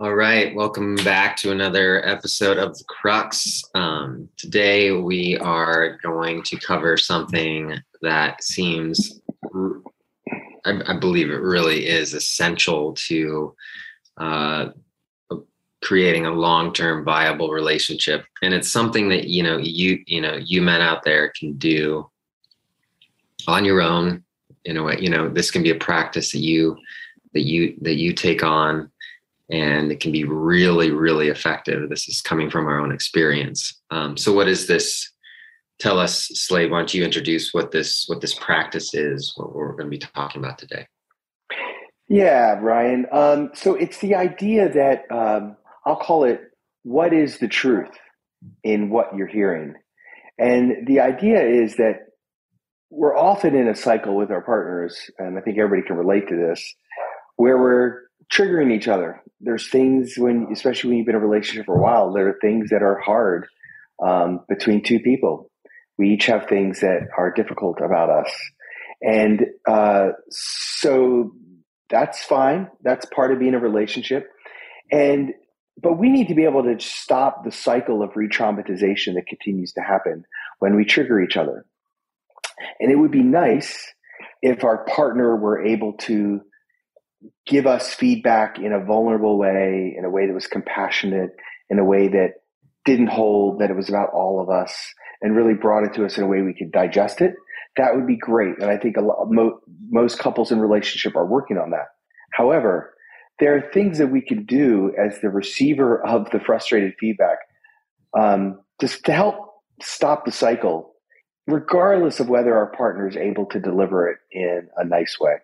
All right, welcome back to another episode of The Crux. Um, today we are going to cover something that seems, I, I believe it really is essential to uh, creating a long-term viable relationship, and it's something that you know you you know you men out there can do on your own. In a way, you know this can be a practice that you that you that you take on and it can be really really effective. This is coming from our own experience. Um, so what is this? Tell us slade why don't you introduce what this what this practice is what we're going to be talking about today? Yeah ryan. Um, so it's the idea that um, i'll call it what is the truth in what you're hearing? And the idea is that we're often in a cycle with our partners and i think everybody can relate to this where we're triggering each other. There's things when, especially when you've been in a relationship for a while, there are things that are hard um, between two people. We each have things that are difficult about us. And uh, so that's fine. That's part of being a relationship. And but we need to be able to stop the cycle of re-traumatization that continues to happen when we trigger each other. And it would be nice if our partner were able to give us feedback in a vulnerable way, in a way that was compassionate, in a way that didn't hold, that it was about all of us, and really brought it to us in a way we could digest it, that would be great. And I think a lot, mo- most couples in relationship are working on that. However, there are things that we can do as the receiver of the frustrated feedback um, just to help stop the cycle, regardless of whether our partner is able to deliver it in a nice way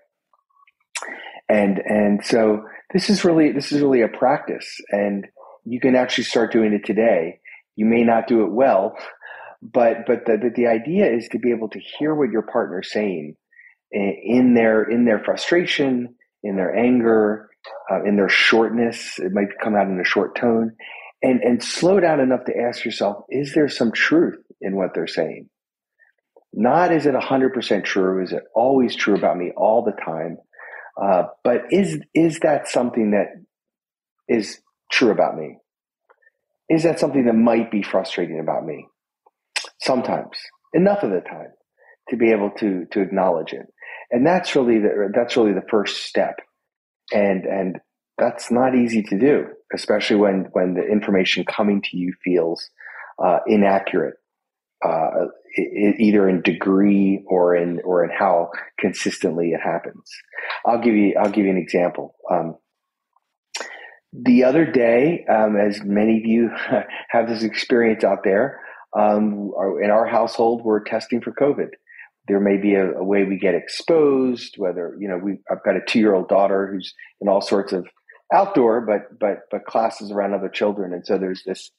and and so this is really this is really a practice and you can actually start doing it today. You may not do it well but but the, the, the idea is to be able to hear what your partner's saying in their in their frustration in their anger uh, in their shortness. It might come out in a short tone. And and slow down enough to ask yourself is there some truth in what they're saying? Not is it 100% true is it always true about me all the time uh, but is is that something that is true about me? Is that something that might be frustrating about me? Sometimes, enough of the time, to be able to to acknowledge it, and that's really the that's really the first step, and and that's not easy to do, especially when when the information coming to you feels uh, inaccurate uh, either in degree or in or in how consistently it happens. I'll give you I'll give you an example. Um, the other day, um, as many of you have this experience out there, um, in our household, we're testing for COVID. There may be a, a way we get exposed. Whether you know, we I've got a two year old daughter who's in all sorts of outdoor, but but but classes around other children, and so there's this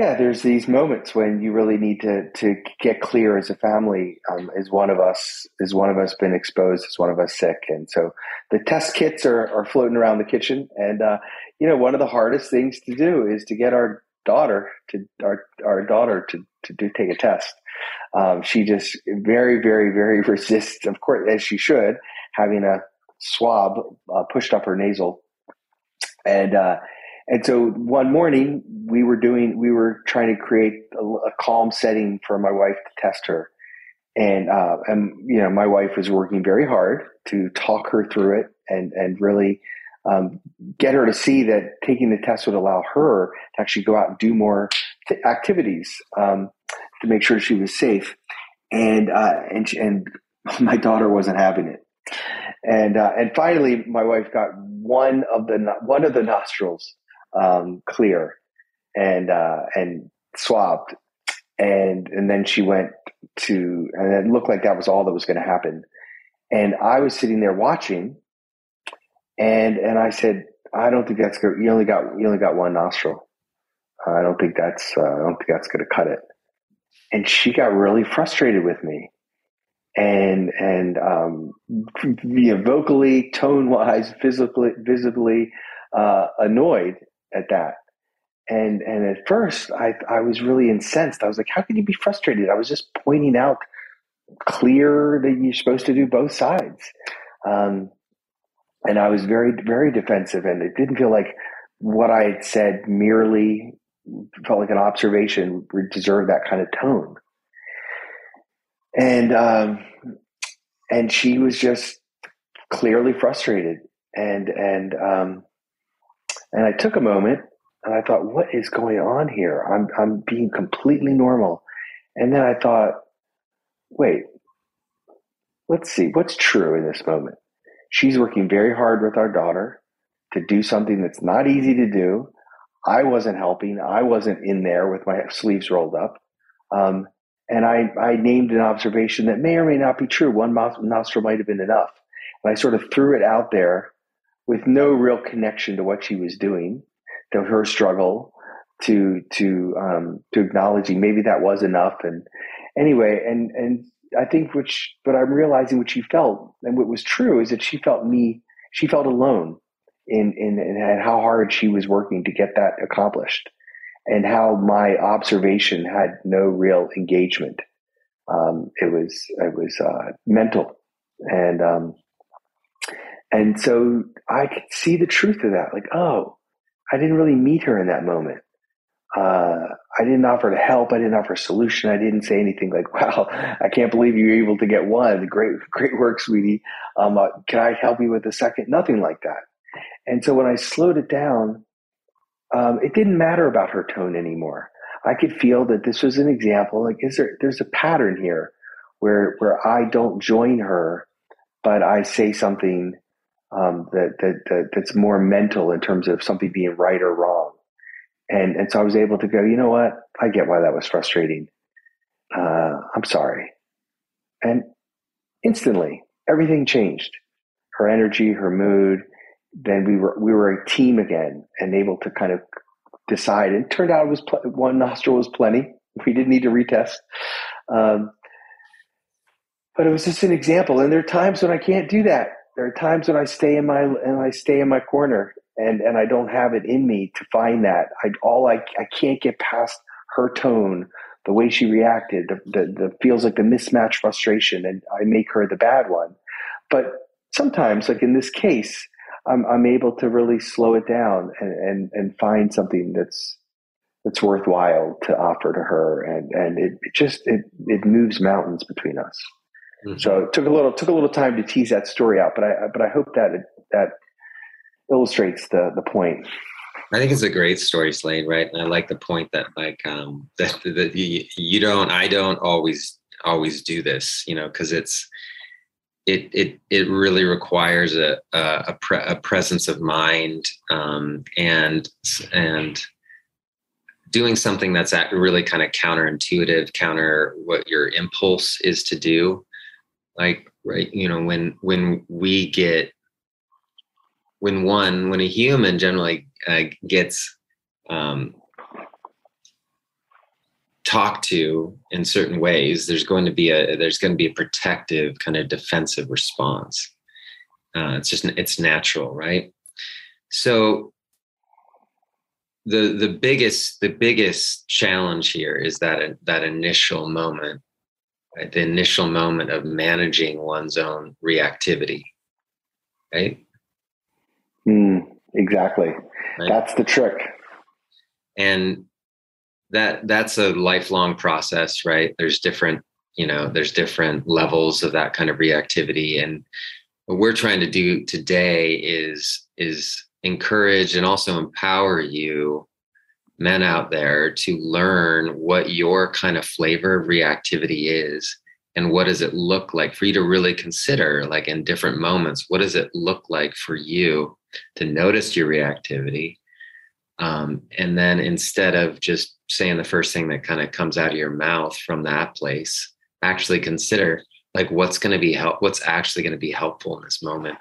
yeah, there's these moments when you really need to to get clear as a family. Um, is one of us is one of us been exposed? Is one of us sick? And so the test kits are, are floating around the kitchen. And uh, you know, one of the hardest things to do is to get our daughter to our our daughter to to do take a test. Um, she just very very very resists, of course, as she should, having a swab uh, pushed up her nasal. And uh, and so one morning we were doing, we were trying to create a, a calm setting for my wife to test her. And, uh, and, you know, my wife was working very hard to talk her through it and, and really, um, get her to see that taking the test would allow her to actually go out and do more t- activities, um, to make sure she was safe. And, uh, and, and my daughter wasn't having it and uh, and finally my wife got one of the one of the nostrils um, clear and uh, and swabbed, and and then she went to, and it looked like that was all that was going to happen. And I was sitting there watching, and and I said, I don't think that's good. You only got you only got one nostril. I don't think that's uh, I don't think that's going to cut it. And she got really frustrated with me, and and um, vocally, tone wise, physically, visibly uh, annoyed at that. And and at first I I was really incensed. I was like, how can you be frustrated? I was just pointing out clear that you're supposed to do both sides. Um, and I was very, very defensive and it didn't feel like what I had said merely felt like an observation deserved that kind of tone. And um, and she was just clearly frustrated. And and um, and I took a moment and I thought, what is going on here? I'm I'm being completely normal. And then I thought, wait, let's see what's true in this moment. She's working very hard with our daughter to do something that's not easy to do. I wasn't helping. I wasn't in there with my sleeves rolled up. Um, and I, I named an observation that may or may not be true. One nostril might have been enough. And I sort of threw it out there with no real connection to what she was doing, to her struggle, to to um, to acknowledging maybe that was enough. And anyway, and and I think which, but I'm realizing what she felt and what was true is that she felt me. She felt alone in in, in how hard she was working to get that accomplished and how my observation had no real engagement. Um, it was it was uh, mental, and um, and so I could see the truth of that. Like, oh, I didn't really meet her in that moment. Uh, I didn't offer to help. I didn't offer a solution. I didn't say anything like, "Wow, I can't believe you were able to get one. Great, great work, sweetie. Um, uh, can I help you with a second? Nothing like that. And so when I slowed it down um, it didn't matter about her tone anymore. I could feel that this was an example. Like, is there? There's a pattern here where where I don't join her, but I say something um, that, that, that that's more mental in terms of something being right or wrong. And and so I was able to go. You know what? I get why that was frustrating. Uh, I'm sorry. And instantly, everything changed. Her energy, her mood, then we were we were a team again and able to kind of decide. And it turned out it was pl- one nostril was plenty. We didn't need to retest. Um, but it was just an example. And there are times when I can't do that. There are times when I stay in my and I stay in my corner and and I don't have it in me to find that. I all I I can't get past her tone, the way she reacted, the the, the feels like the mismatch frustration, and I make her the bad one. But sometimes, like in this case, I'm I'm able to really slow it down and and, and find something that's that's worthwhile to offer to her and and it, it just it it moves mountains between us mm-hmm. so it took a little took a little time to tease that story out but i but i hope that it, that illustrates the the point i think it's a great story slade right and i like the point that like um that that you, you don't i don't always always do this you know because it's it it it really requires a a, pre, a presence of mind um, and and doing something that's really kind of counterintuitive, counter what your impulse is to do. Like right, you know, when when we get when one when a human generally uh, gets um, talk to in certain ways there's going to be a there's going to be a protective kind of defensive response. Uh, it's just it's natural right? So the the biggest the biggest challenge here is that that initial moment right? the initial moment of managing one's own reactivity right? Mm, exactly. Right? that's the trick. And that that's a lifelong process right? There's different you know there's different levels of that kind of reactivity. And what we're trying to do today is is encourage and also empower you men out there to learn what your kind of flavor of reactivity is and what does it look like for you to really consider like in different moments what does it look like for you to notice your reactivity um, and then instead of just saying the first thing that kind of comes out of your mouth from that place, actually consider like what's going to be help, what's actually going to be helpful in this moment.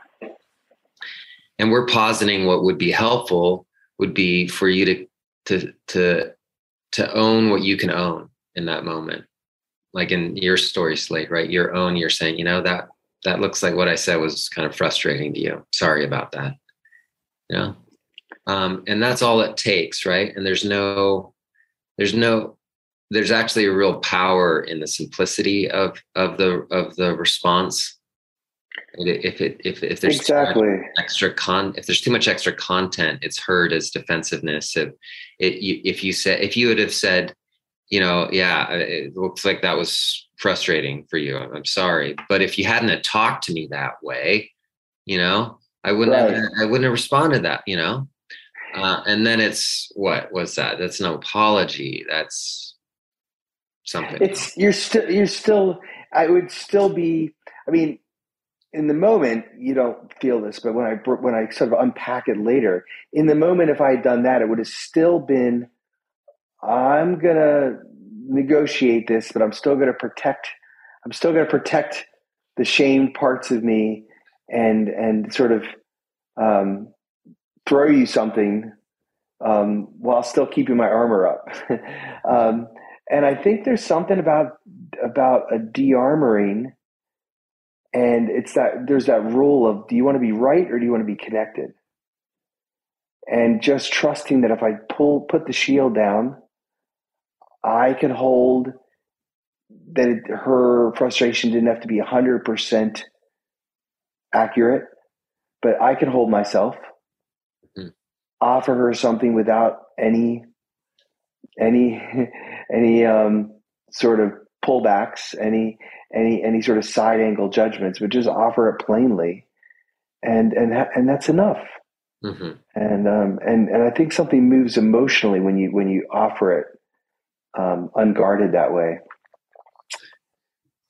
And we're positing what would be helpful would be for you to to to to own what you can own in that moment. Like in your story, Slade right? Your own, you're saying, you know, that that looks like what I said was kind of frustrating to you. Sorry about that. You know? um, and that's all it takes right and there's no there's no there's actually a real power in the simplicity of of the of the response If it if if there's exactly extra con if there's too much extra content, it's heard as defensiveness. If it you, if you said if you would have said, you know, yeah, it looks like that was frustrating for you. I'm sorry, but if you hadn't have talked to me that way, you know, I wouldn't right. have, I wouldn't have responded that. You know, uh, and then it's what was that? That's no apology. That's something. It's you're still you're still. I would still be. I mean, in the moment you don't feel this, but when I when I sort of unpack it later, in the moment, if I had done that, it would have still been. I'm gonna negotiate this, but I'm still gonna protect. I'm still gonna protect the shamed parts of me, and and sort of um, throw you something um, while still keeping my armor up. um, and I think there's something about about a de-armoring, and it's that there's that rule of do you want to be right or do you want to be connected? And just trusting that if I pull put the shield down, I can hold that it, her frustration didn't have to be 100% accurate, but I can hold myself offer her something without any any any um, sort of pullbacks, any any any sort of side angle judgments, but just offer it plainly, and and and that's enough. Mm-hmm. And um, and and I think something moves emotionally when you when you offer it um, unguarded that way.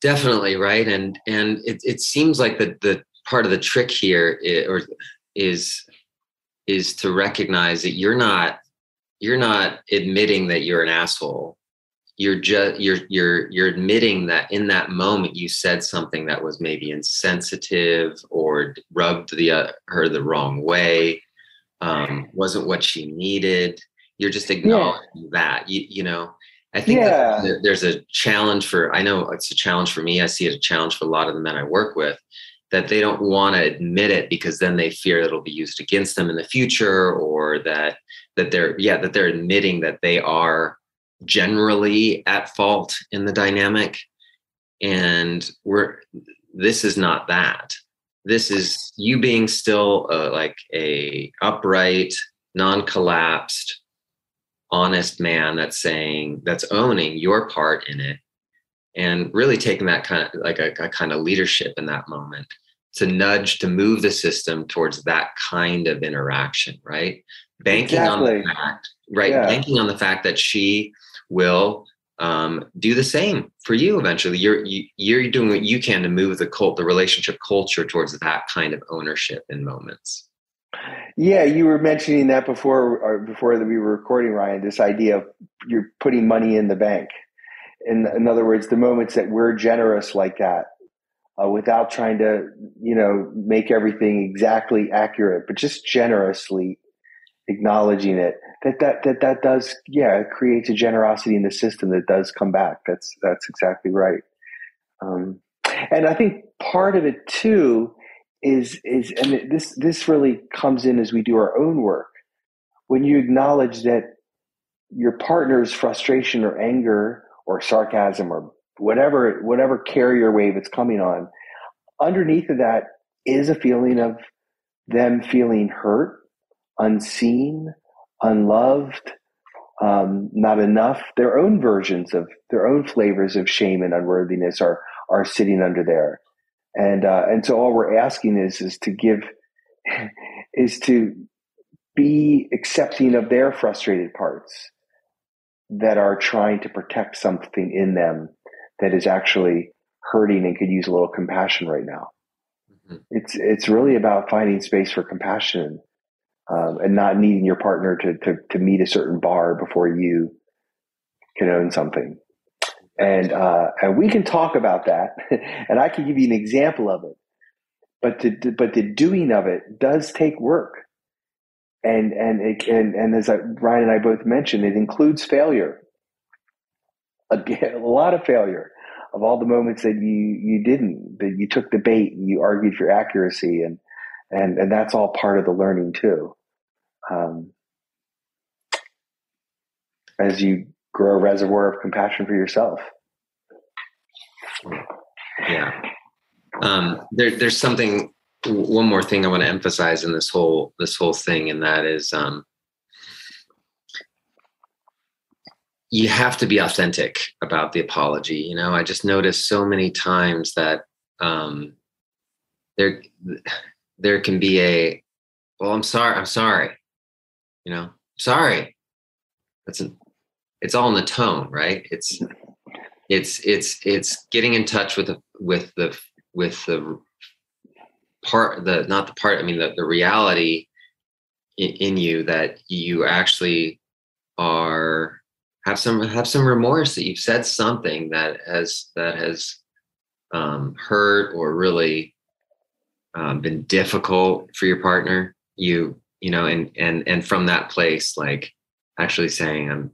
Definitely right, and and it it seems like the the part of the trick here is, or is is to recognize that you're not you're not admitting that you're an asshole you're just you're you're you're admitting that in that moment you said something that was maybe insensitive or rubbed the uh, her the wrong way um, wasn't what she needed you're just acknowledging yeah. that you, you know i think yeah. there's a challenge for i know it's a challenge for me i see it a challenge for a lot of the men i work with that they don't want to admit it because then they fear it'll be used against them in the future or that that they're yeah that they're admitting that they are generally at fault in the dynamic and we're this is not that this is you being still uh, like a upright non-collapsed honest man that's saying that's owning your part in it and really taking that kind of like a, a, kind of leadership in that moment to nudge to move the system towards that kind of interaction right banking exactly. on the fact right yeah. banking on the fact that she will um, do the same for you eventually you're you, are you are doing what you can to move the cult the relationship culture towards that kind of ownership in moments yeah, you were mentioning that before before we were recording, Ryan. This idea of you're putting money in the bank in, in other words, the moments that we're generous like that, uh, without trying to, you know, make everything exactly accurate, but just generously acknowledging it, that that that that does, yeah, it creates a generosity in the system that does come back. That's that's exactly right. Um, and I think part of it too is is and this this really comes in as we do our own work. When you acknowledge that your partner's frustration or anger or sarcasm or whatever whatever carrier wave it's coming on underneath of that is a feeling of them feeling hurt unseen unloved um, not enough their own versions of their own flavors of shame and unworthiness are are sitting under there and uh, and so all we're asking is is to give is to be accepting of their frustrated parts that are trying to protect something in them that is actually hurting and could use a little compassion right now. Mm-hmm. It's it's really about finding space for compassion um, and not needing your partner to, to to meet a certain bar before you can own something. And uh, and we can talk about that, and I can give you an example of it. But the but the doing of it does take work and and it, and and as I, Ryan and I both mentioned, it includes failure. Again, a lot of failure of all the moments that you you didn't that you took the bait and you argued for accuracy and and and that's all part of the learning too. Um, as you grow a reservoir of compassion for yourself. Yeah. Um, there, there's something. One more thing I want to emphasize in this whole this whole thing, and that is, um, you have to be authentic about the apology. You know, I just noticed so many times that um, there there can be a well, I'm sorry, I'm sorry. You know, sorry. That's an, it's all in the tone, right? It's it's it's it's getting in touch with the with the with the part the not the part i mean the, the reality in, in you that you actually are have some have some remorse that you've said something that has that has um, hurt or really um, been difficult for your partner you you know and and and from that place like actually saying i'm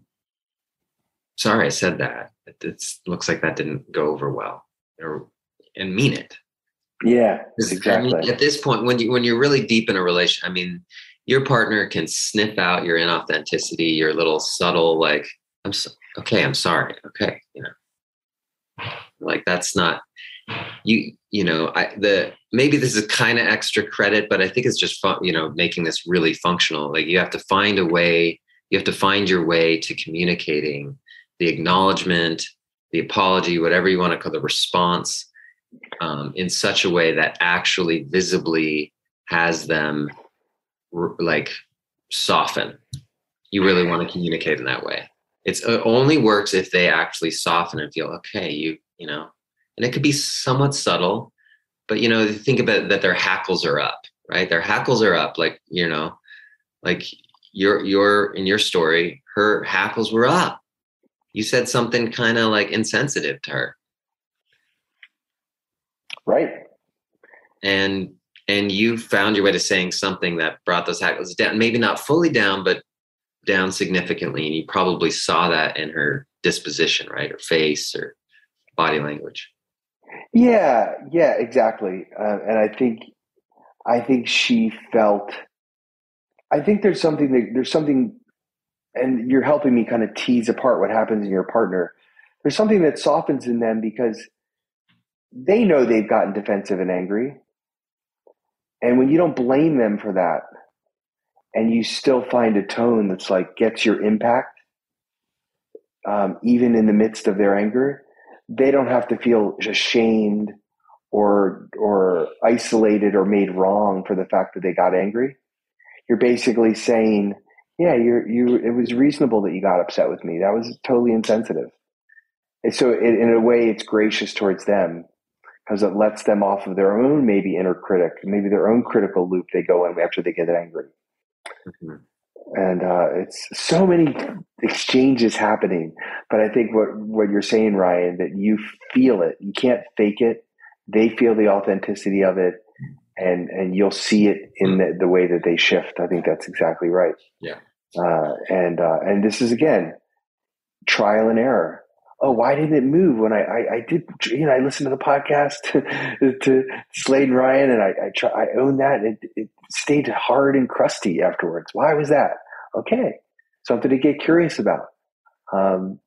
sorry i said that. It looks like that didn't go over well or and mean it. Yeah exactly I mean, at this point when you when you're really deep in a relation i mean your partner can sniff out your inauthenticity your little subtle like i'm so, okay i'm sorry okay you know. Like that's not you you know i the maybe this is kind of extra credit but i think it's just fun you know making this really functional. Like you have to find a way you have to find your way to communicating the acknowledgement the apology whatever you want to call the response um, in such a way that actually visibly has them like soften. You really want to communicate in that way. It's it only works if they actually soften and feel okay you you know and it could be somewhat subtle but you know think about that their hackles are up right? Their hackles are up like you know like your your in your story her hackles were up. You said something kind of like insensitive to her. Right. And and you found your way to saying something that brought those hackles down maybe not fully down but down significantly and you probably saw that in her disposition right? Her face or body language yeah, yeah, exactly. Uh, and I think, I think she felt. I think there's something that there's something, and you're helping me kind of tease apart what happens in your partner. There's something that softens in them because they know they've gotten defensive and angry, and when you don't blame them for that, and you still find a tone that's like gets your impact, um, even in the midst of their anger, they don't have to feel ashamed or or isolated or made wrong for the fact that they got angry. You're basically saying, yeah, you're you. It was reasonable that you got upset with me. That was totally insensitive. And so, it, in a way, it's gracious towards them because it lets them off of their own maybe inner critic, maybe their own critical loop they go in after they get angry. Mm-hmm and uh, it's so many exchanges happening. But I think what what you're saying, Ryan, that you feel it. You can't fake it. They feel the authenticity of it, and and you'll see it in the, the way that they shift. I think that's exactly right. Yeah. Uh, and uh, and this is again trial and error oh, why didn't it move when I, I, I did, you know, I listened to the podcast to, to Slade and Ryan and I, I, try, I own that. It, it stayed hard and crusty afterwards. Why was that? Okay. Something to get curious about. Um,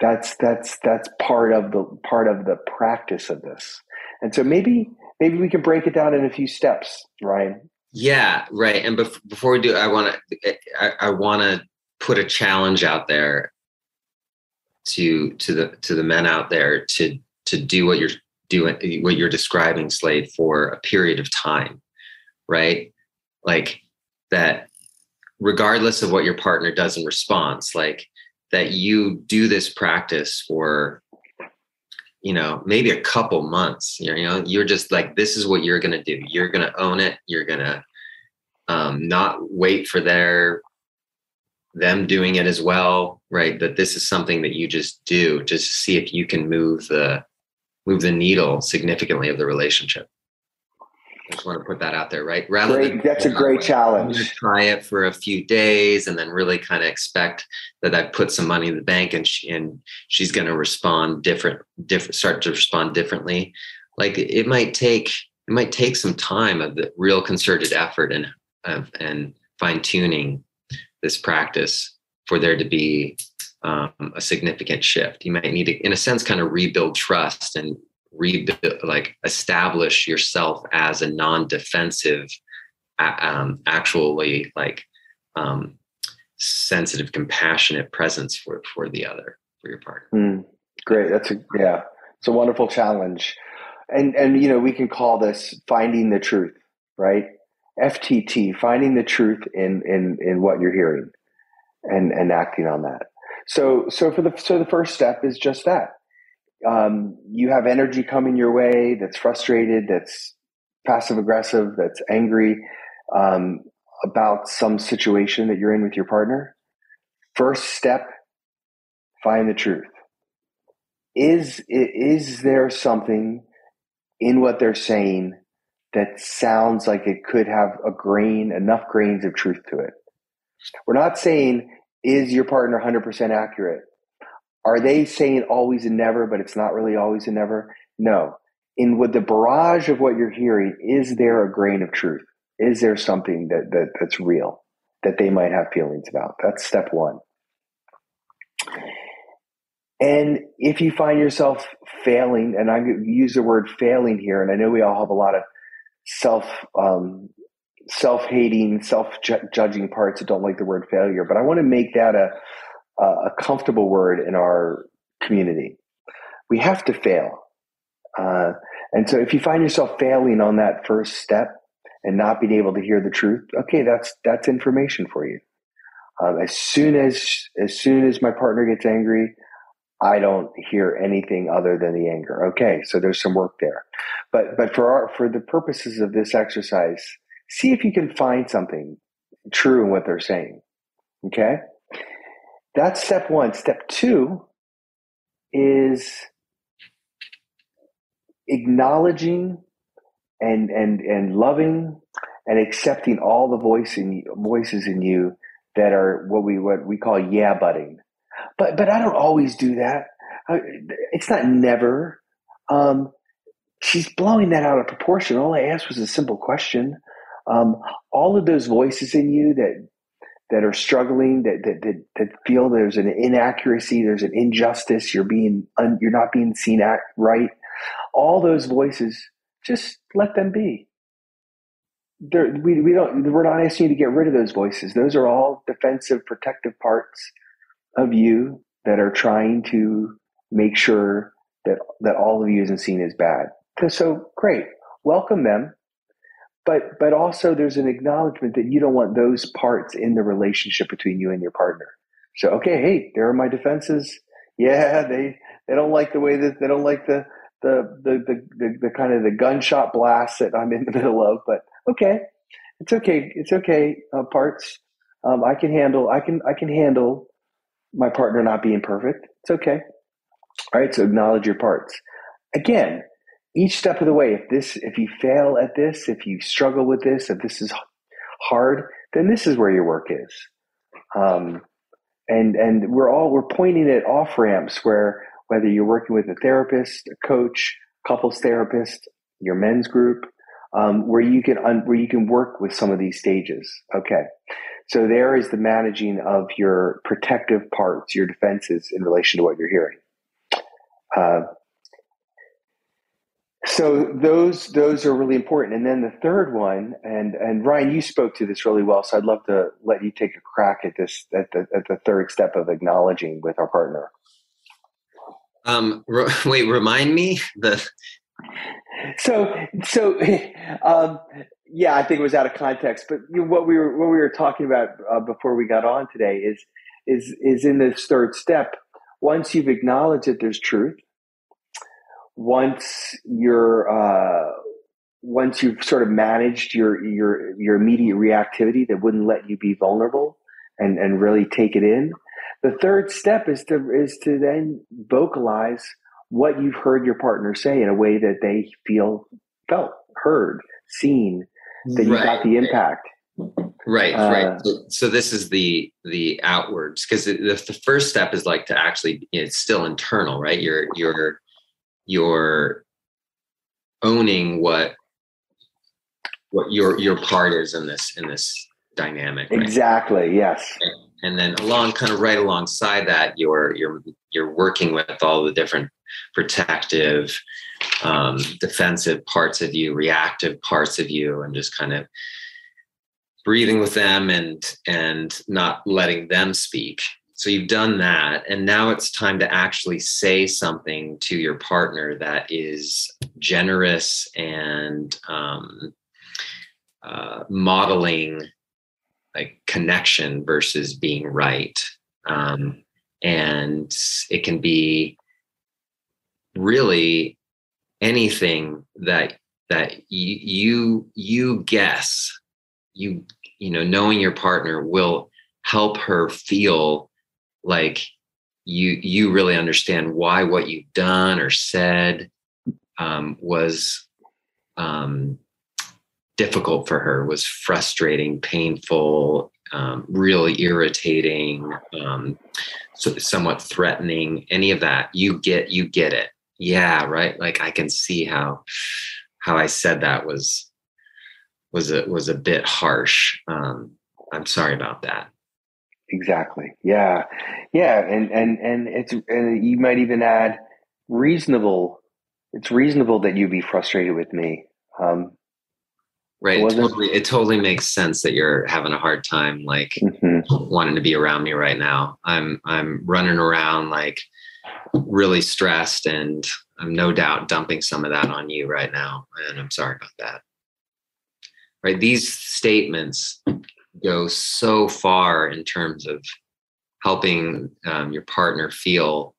that's, that's, that's part of the, part of the practice of this. And so maybe, maybe we can break it down in a few steps, Ryan. Yeah, right. And bef- before we do, I want to, I, I want to put a challenge out there to to the to the men out there to to do what you're doing what you're describing slade for a period of time right? Like that regardless of what your partner does in response like that you do this practice for you know maybe a couple months you know you're just like this is what you're to do. You're to own it. You're to um, not wait for their them doing it as well, right? That this is something that you just do just to see if you can move the move the needle significantly of the relationship. I just want to put that out there, right? Rather great, than that's a great challenge. Try it for a few days and then really kind of expect that I put some money in the bank and she, and she's going to respond different, different, start to respond differently. Like it might take it might take some time of the real concerted effort and of and fine tuning this practice for there to be um, a significant shift. You might need to, in a sense, kind of rebuild trust and rebuild like establish yourself as a non-defensive um, actually like um, sensitive compassionate presence for for the other for your partner. Mm, great. That's a yeah. It's a wonderful challenge. And and you know we can call this finding the truth right ftt finding the truth in in in what you're hearing and and acting on that so so for the so the first step is just that um, you have energy coming your way that's frustrated, that's passive aggressive, that's angry um, about some situation that you're in with your partner. First step, find the truth. Is is there something in what they're saying that sounds like it could have a grain, enough grains of truth to it? We're not saying is your partner 100% accurate are they saying always and never, but it's not really always and never? No. In with the barrage of what you're hearing, is there a grain of truth? Is there something that, that that's real that they might have feelings about? That's step one. And if you find yourself failing, and I use the word failing here, and I know we all have a lot of self um, self hating, self judging parts that don't like the word failure, but I want to make that a a comfortable word in our community. We have to fail. Uh, and so if you find yourself failing on that first step and not being able to hear the truth, okay, that's, that's information for you. Um, as soon as, as soon as my partner gets angry, I don't hear anything other than the anger. Okay. So there's some work there, but, but for our, for the purposes of this exercise, see if you can find something true in what they're saying. Okay. That's step one. Step two is acknowledging and and and loving and accepting all the voice in, voices in you that are what we what we call yeah butting. But but I don't always do that. It's not never. Um, she's blowing that out of proportion. All I asked was a simple question. Um, all of those voices in you that that are struggling, that, that, that, that feel there's an inaccuracy, there's an injustice, you're being, un, you're not being seen at right. All those voices, just let them be. We, we don't, we're not asking you to get rid of those voices. Those are all defensive, protective parts of you that are trying to make sure that, that all of you isn't seen as bad. So great. Welcome them. But but also there's an acknowledgement that you don't want those parts in the relationship between you and your partner. So okay hey there are my defenses. Yeah they they don't like the way that they don't like the the the the, the, the kind of the gunshot blast that i'm in the middle of but okay. It's okay. It's okay uh, parts. Um, i can handle i can i can handle my partner not being perfect it's okay. All right so acknowledge your parts. Again each step of the way if this if you fail at this if you struggle with this if this is hard then this is where your work is. Um, and and we're all we're pointing at off ramps where whether you're working with a therapist a coach couples therapist your men's group um, where you can un, where you can work with some of these stages. Okay so there is the managing of your protective parts your defenses in relation to what you're hearing. Uh, so those those are really important. And then the third one and and ryan you spoke to this really well so i'd love to let you take a crack at this at the, at the third step of acknowledging with our partner. Um re- wait remind me? The so so um yeah i think it was out of context but you know, what we were what we were talking about uh, before we got on today is is is in this third step once you've acknowledged that there's truth once you're uh, once you've sort of managed your your your immediate reactivity that wouldn't let you be vulnerable and and really take it in the third step is to is to then vocalize what you've heard your partner say in a way that they feel felt heard seen that you right, got the impact right uh, right so, so, this is the the outwards because the, the first step is like to actually it's still internal right you're you're you're owning what what your your part is in this in this dynamic. Right? Exactly. Yes. And then along, kind of right alongside that, you're you're you're working with all the different protective, um, defensive parts of you, reactive parts of you, and just kind of breathing with them and and not letting them speak. So you've done that and now it's time to actually say something to your partner that is generous and um, uh, modeling like connection versus being right. Um, and it can be really anything that that you you, you guess you you know knowing your partner will help her feel like you you really understand why what you've done or said um, was um, difficult for her was frustrating painful um, really irritating um, so somewhat threatening any of that you get you get it yeah right like i can see how how i said that was was a was a bit harsh. Um, I'm sorry about that. Exactly. Yeah. Yeah. And and and it's and you might even add reasonable. It's reasonable that you be frustrated with me. Um, right. It totally, it totally makes sense that you're having a hard time, like mm-hmm. wanting to be around me right now. I'm I'm running around like really stressed, and I'm no doubt dumping some of that on you right now, and I'm sorry about that. Right these statements go so far in terms of helping um, your partner feel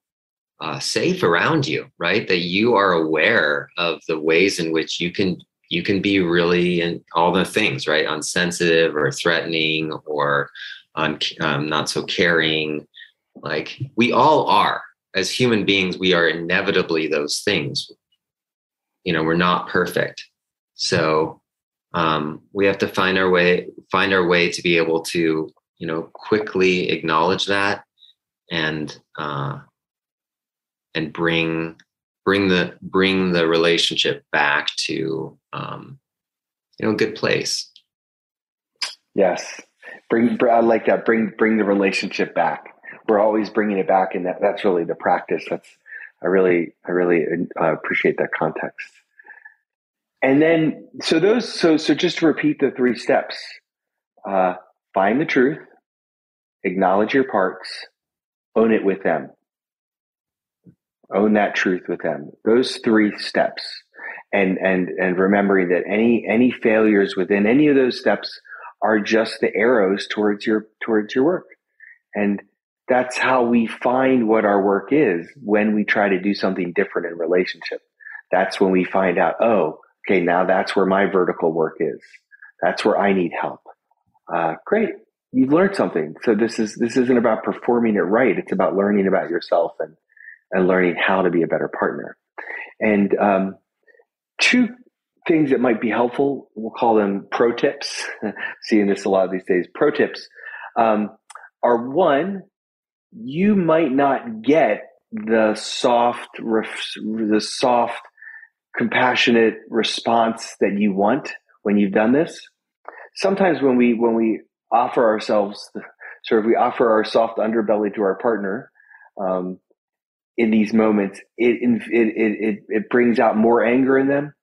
uh, safe around you right? That you are aware of the ways in which you can you can be really in all the things right? Unsensitive or threatening or un, um, not so caring. Like we all are as human beings we are inevitably those things. You know we're not perfect. So um, we have to find our way find our way to be able to you know quickly acknowledge that and uh, and bring bring the bring the relationship back to um, you know a good place. Yes. Bring i like that. Bring bring the relationship back we're always bringing it back and that, that's really the practice. That's i really i really uh, appreciate that context. And then so those so so just to repeat the three steps uh, find the truth acknowledge your parts own it with them. Own that truth with them. Those three steps. And and and remembering that any any failures within any of those steps are just the arrows towards your towards your work. And that's how we find what our work is when we try to do something different in relationship that's when we find out oh okay, now that's where my vertical work is. That's where I need help. Uh, great. You've learned something. So this is, this isn't about performing it right. It's about learning about yourself and, and learning how to be a better partner. And, um, two things that might be helpful, we'll call them pro tips. Seeing this a lot of these days, pro tips, um, are one, you might not get the soft, the soft compassionate response that you want when you've done this. Sometimes when we when we offer ourselves, sort of we offer our soft underbelly to our partner um, in these moments, it, it it it brings out more anger in them.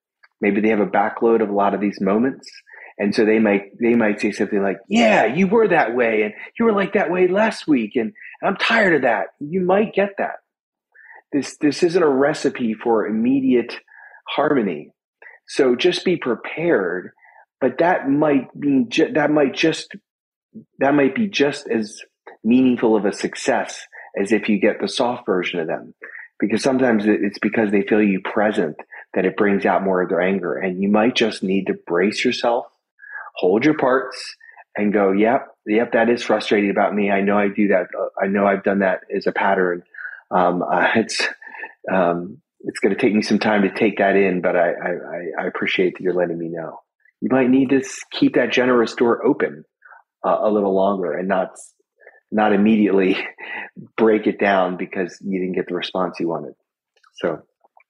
Maybe they have a backload of a lot of these moments, and so they might they might say something like, "Yeah, you were that way, and you were like that way last week, and, and I'm tired of that." You might get that. This this isn't a recipe for immediate harmony. So just be prepared, but that might be that might just that might be just as meaningful of a success as if you get the soft version of them. Because sometimes it's because they feel you present that it brings out more of their anger. And you might just need to brace yourself, hold your parts, and go, yep, yep, that is frustrating about me. I know I do that. I know I've done that as a pattern. Um, uh, it's, um, it's going to take me some time to take that in, but I, I, I appreciate that you're letting me know. You might need to keep that generous door open uh, a little longer and not not immediately break it down because you didn't get the response you wanted. So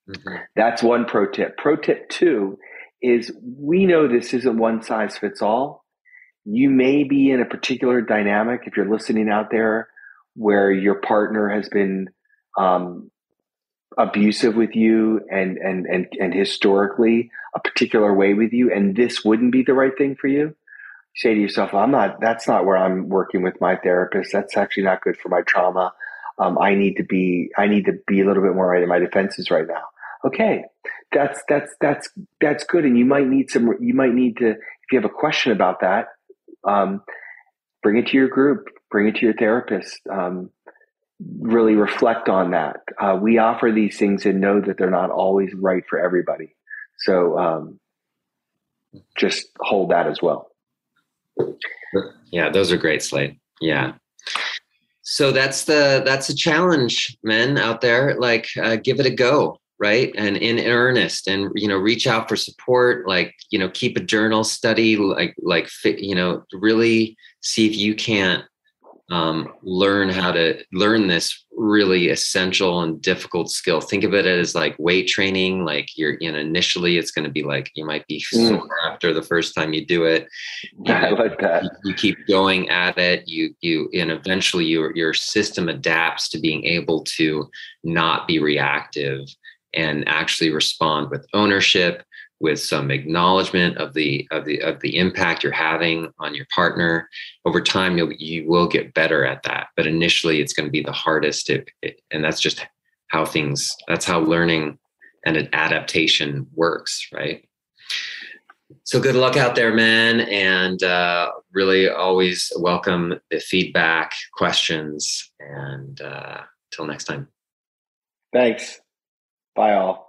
mm-hmm. that's one pro tip. Pro tip two is we know this isn't one size fits all. You may be in a particular dynamic if you're listening out there where your partner has been um, abusive with you and, and and and historically a particular way with you and this wouldn't be the right thing for you say to yourself i'm not that's not where i'm working with my therapist. That's actually not good for my trauma. Um, i need to be i need to be a little bit more right in my defenses right now. Okay that's that's that's that's good and you might need some you might need to if you have a question about that um, bring it to your group bring it to your therapist um, really reflect on that. Uh, we offer these things and know that they're not always right for everybody. So um, just hold that as well. Yeah, those are great, Slade. Yeah. So that's the that's a challenge, men out there. Like, uh, give it a go, right? And in earnest, and you know, reach out for support. Like, you know, keep a journal, study, like, like, you know, really see if you can't um, learn how to learn this really essential and difficult skill. Think of it as like weight training. Like you're, you know, initially it's going to be like you might be mm. sore after the first time you do it. You, I like that. You, you, keep going at it. You, you, and eventually your your system adapts to being able to not be reactive and actually respond with ownership with some acknowledgement of the of the of the impact you're having on your partner. Over time you'll you will get better at that but initially it's going to be the hardest. It, it, and that's just how things that's how learning and an adaptation works right? So good luck out there man and uh, really always welcome the feedback questions and uh, till next time. Thanks bye all